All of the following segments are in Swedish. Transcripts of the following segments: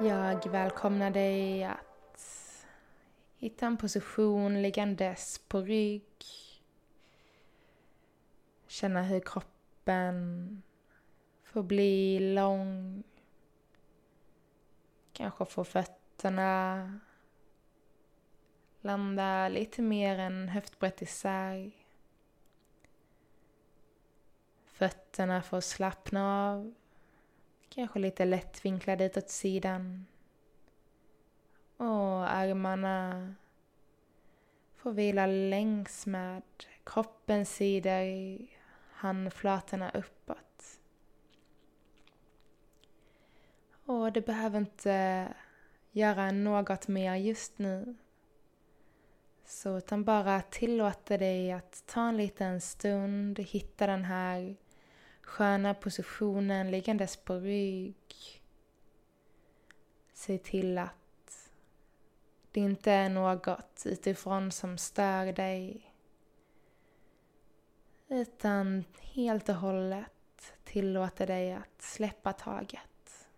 Jag välkomnar dig att hitta en position liggandes på rygg. Känna hur kroppen får bli lång. Kanske få fötterna landa lite mer än höftbrett isär. Fötterna får slappna av. Kanske lite lättvinklad ut åt sidan. Och armarna får vila längs med kroppens sidor, handflatorna uppåt. Och du behöver inte göra något mer just nu. Så utan bara tillåta dig att ta en liten stund, hitta den här sköna positionen liggandes på rygg. Se till att det inte är något utifrån som stör dig. Utan helt och hållet tillåter dig att släppa taget.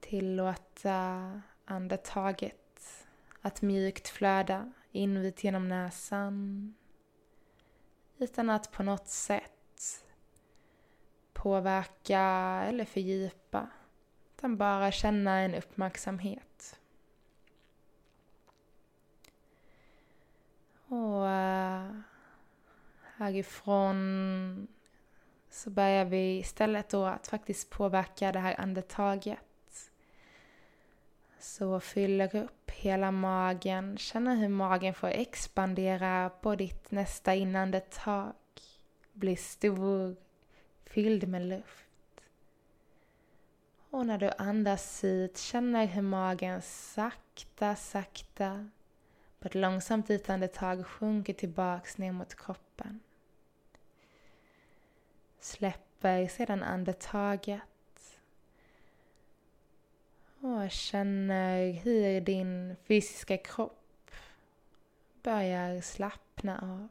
Tillåta andetaget att mjukt flöda inut genom näsan utan att på något sätt påverka eller fördjupa utan bara känna en uppmärksamhet. Och eh, härifrån så börjar vi istället då att faktiskt påverka det här andetaget. Så fyller upp hela magen, känna hur magen får expandera på ditt nästa inandetag. Bli stor, fylld med luft. Och när du andas ut, känner hur magen sakta, sakta på ett långsamt utandetag sjunker tillbaks ner mot kroppen. Släpper sedan andetaget och känner hur din fysiska kropp börjar slappna av.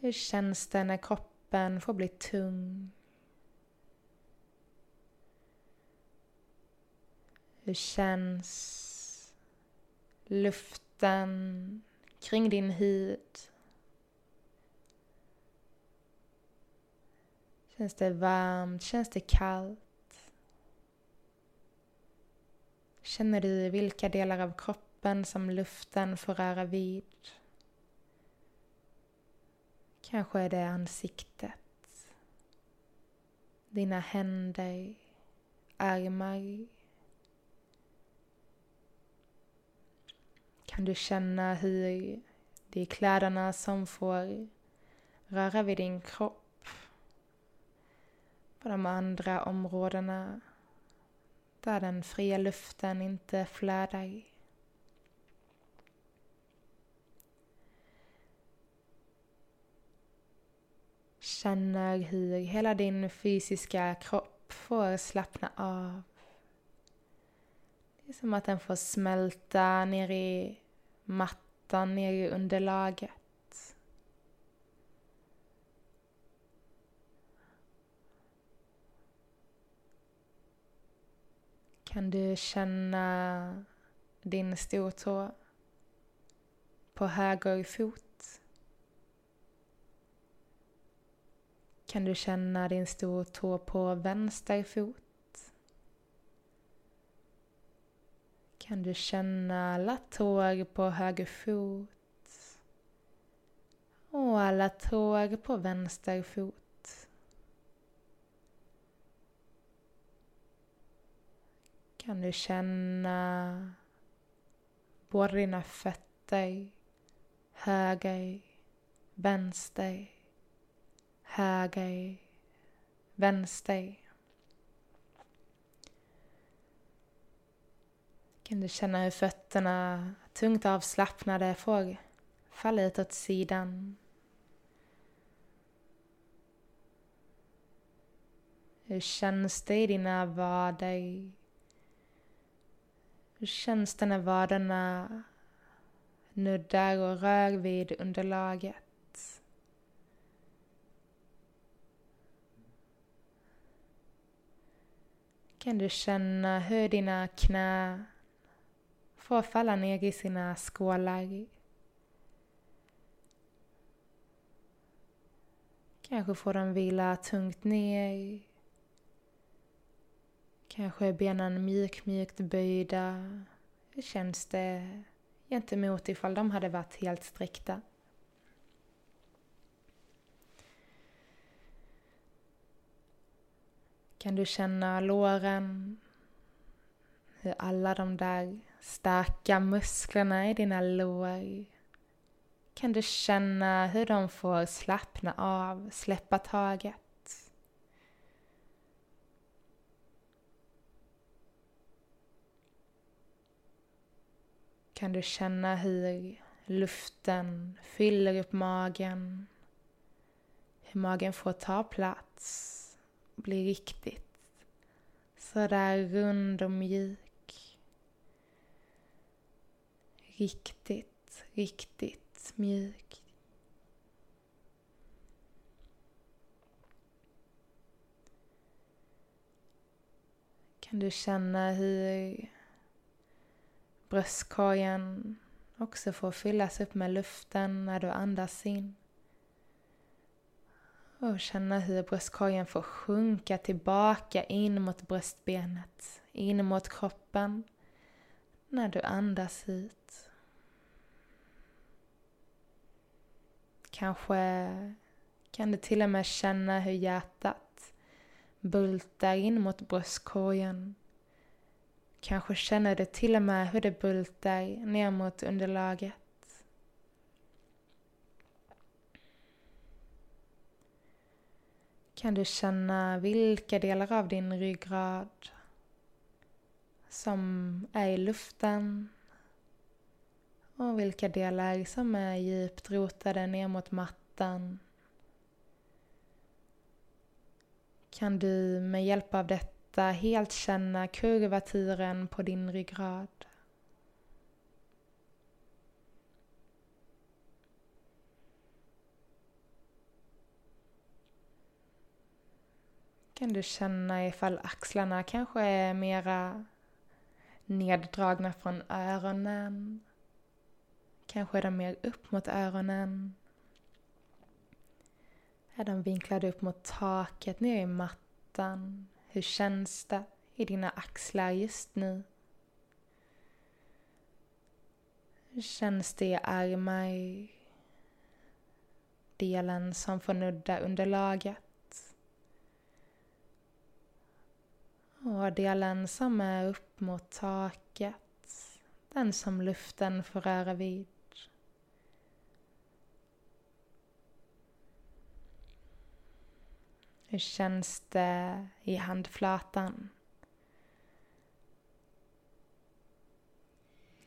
Hur känns det när kroppen får bli tung? Hur känns luften kring din hud? Känns det varmt? Känns det kallt? Känner du vilka delar av kroppen som luften får röra vid? Kanske är det ansiktet, dina händer, armar. Kan du känna hur det är kläderna som får röra vid din kropp? På de andra områdena där den fria luften inte flödar. Känner hur hela din fysiska kropp får slappna av. Det är som att den får smälta ner i mattan, ner i underlaget. Kan du känna din stortå på höger fot? Kan du känna din stortå på vänster fot? Kan du känna alla tår på höger fot och alla tår på vänster fot? Kan du känna både dina fötter, höger, vänster, höger, vänster. Kan du känna hur fötterna, tungt avslappnade, får falla ut åt sidan. Hur känns det i dina vader? Hur känns det när vaderna nuddar och rör vid underlaget? kan du känna hur dina knän får falla ner i sina skålar. Kanske får de vila tungt ner. Kanske är benen mjukt, mjukt böjda. Hur känns det gentemot ifall de hade varit helt sträckta? Kan du känna låren? Hur alla de där starka musklerna i dina lår kan du känna hur de får slappna av, släppa taget. Kan du känna hur luften fyller upp magen, hur magen får ta plats bli riktigt sådär rund och mjuk. Riktigt, riktigt mjuk. Kan du känna hur bröstkorgen också får fyllas upp med luften när du andas in. Och känna hur bröstkorgen får sjunka tillbaka in mot bröstbenet, in mot kroppen när du andas ut. Kanske kan du till och med känna hur hjärtat bultar in mot bröstkorgen. Kanske känner du till och med hur det bultar ner mot underlaget. kan du känna vilka delar av din ryggrad som är i luften och vilka delar som är djupt rotade ner mot mattan. Kan du med hjälp av detta helt känna kurvaturen på din ryggrad. kan du känna ifall axlarna kanske är mera neddragna från öronen. Kanske är de mer upp mot öronen. Är de vinklade upp mot taket, ner i mattan? Hur känns det i dina axlar just nu? Hur känns det i armar? Delen som får nudda underlaget? Och delen som är upp mot taket, den som luften får röra vid. Hur känns det i handflatan?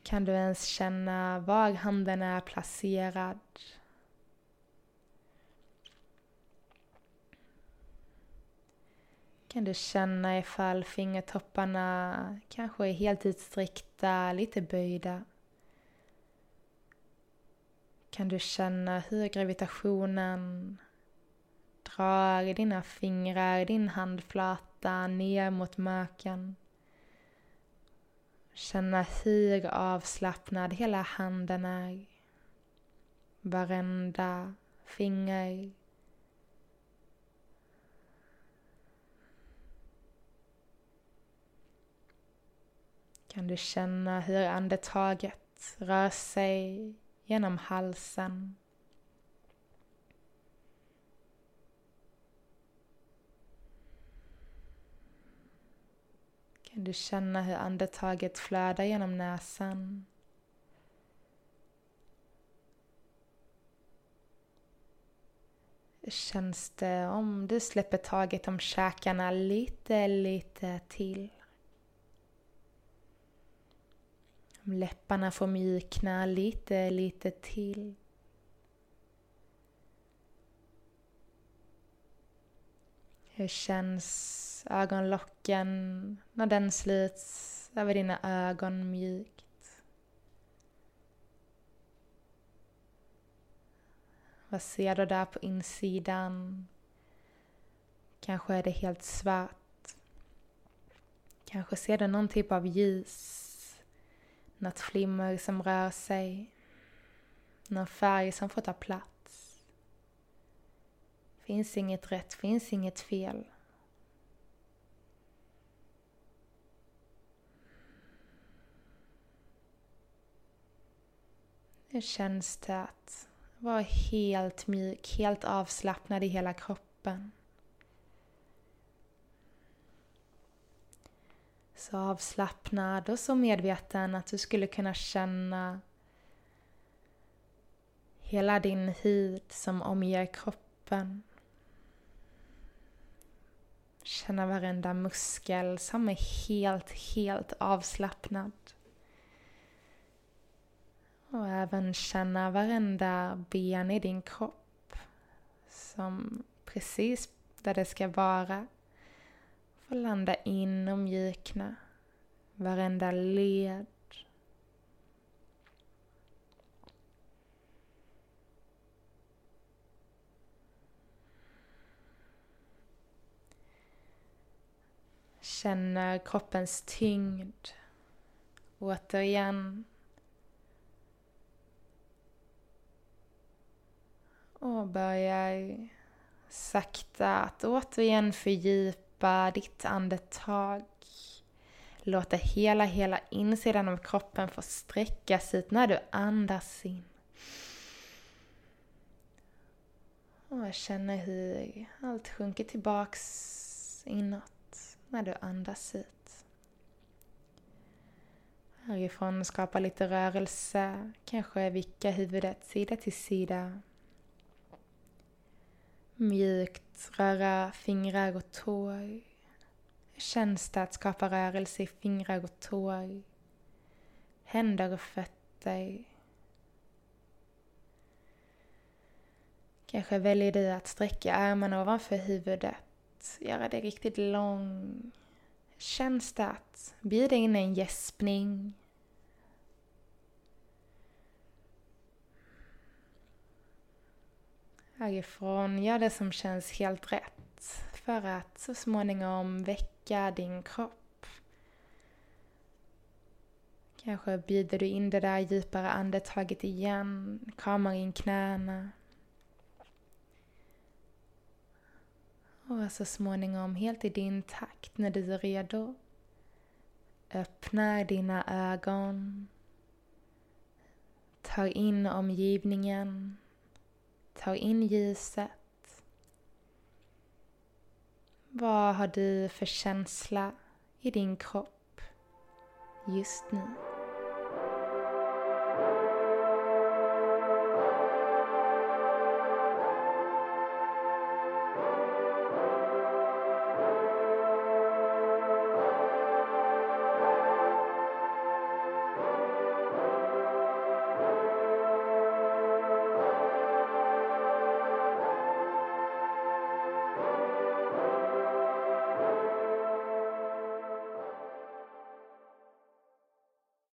Kan du ens känna var handen är placerad? kan du känna ifall fingertopparna kanske är helt utsträckta, lite böjda. Kan du känna hur gravitationen drar dina fingrar, din handflata ner mot marken. Känna hur avslappnad hela handen är. Varenda finger kan du känna hur andetaget rör sig genom halsen. Kan du känna hur andetaget flödar genom näsan. Hur känns det om du släpper taget om käkarna lite, lite till? Om Läpparna får mjukna lite, lite till. Hur känns ögonlocken när den slits över dina ögon mjukt? Vad ser du där på insidan? Kanske är det helt svart. Kanske ser du någon typ av ljus, något flimmer som rör sig, någon färg som får ta plats. Finns inget rätt, finns inget fel. Hur känns det att vara helt mjuk, helt avslappnad i hela kroppen? Så avslappnad och så medveten att du skulle kunna känna hela din hud som omger kroppen. Känna varenda muskel som är helt, helt avslappnad. Och även känna varenda ben i din kropp som precis där det ska vara får landa in och mjukna. Varenda led. Känner kroppens tyngd. Återigen Och börjar sakta att återigen fördjupa ditt andetag. Låta hela, hela insidan av kroppen få sträckas ut när du andas in. Och känner hur allt sjunker tillbaks inåt när du andas ut. Härifrån skapa lite rörelse, kanske vicka huvudet sida till sida Mjukt röra fingrar och tår. Känns det att skapa rörelse i fingrar och tår? Händer och fötter. Kanske väljer du att sträcka armarna ovanför huvudet, göra det riktigt lång. Känns det att bjuda in en gäspning härifrån. Gör det som känns helt rätt för att så småningom väcka din kropp. Kanske bjuder du in det där djupare andetaget igen, kramar in knäna. Och så småningom, helt i din takt, när du är redo, öppnar dina ögon, tar in omgivningen Ta in ljuset. Vad har du för känsla i din kropp just nu?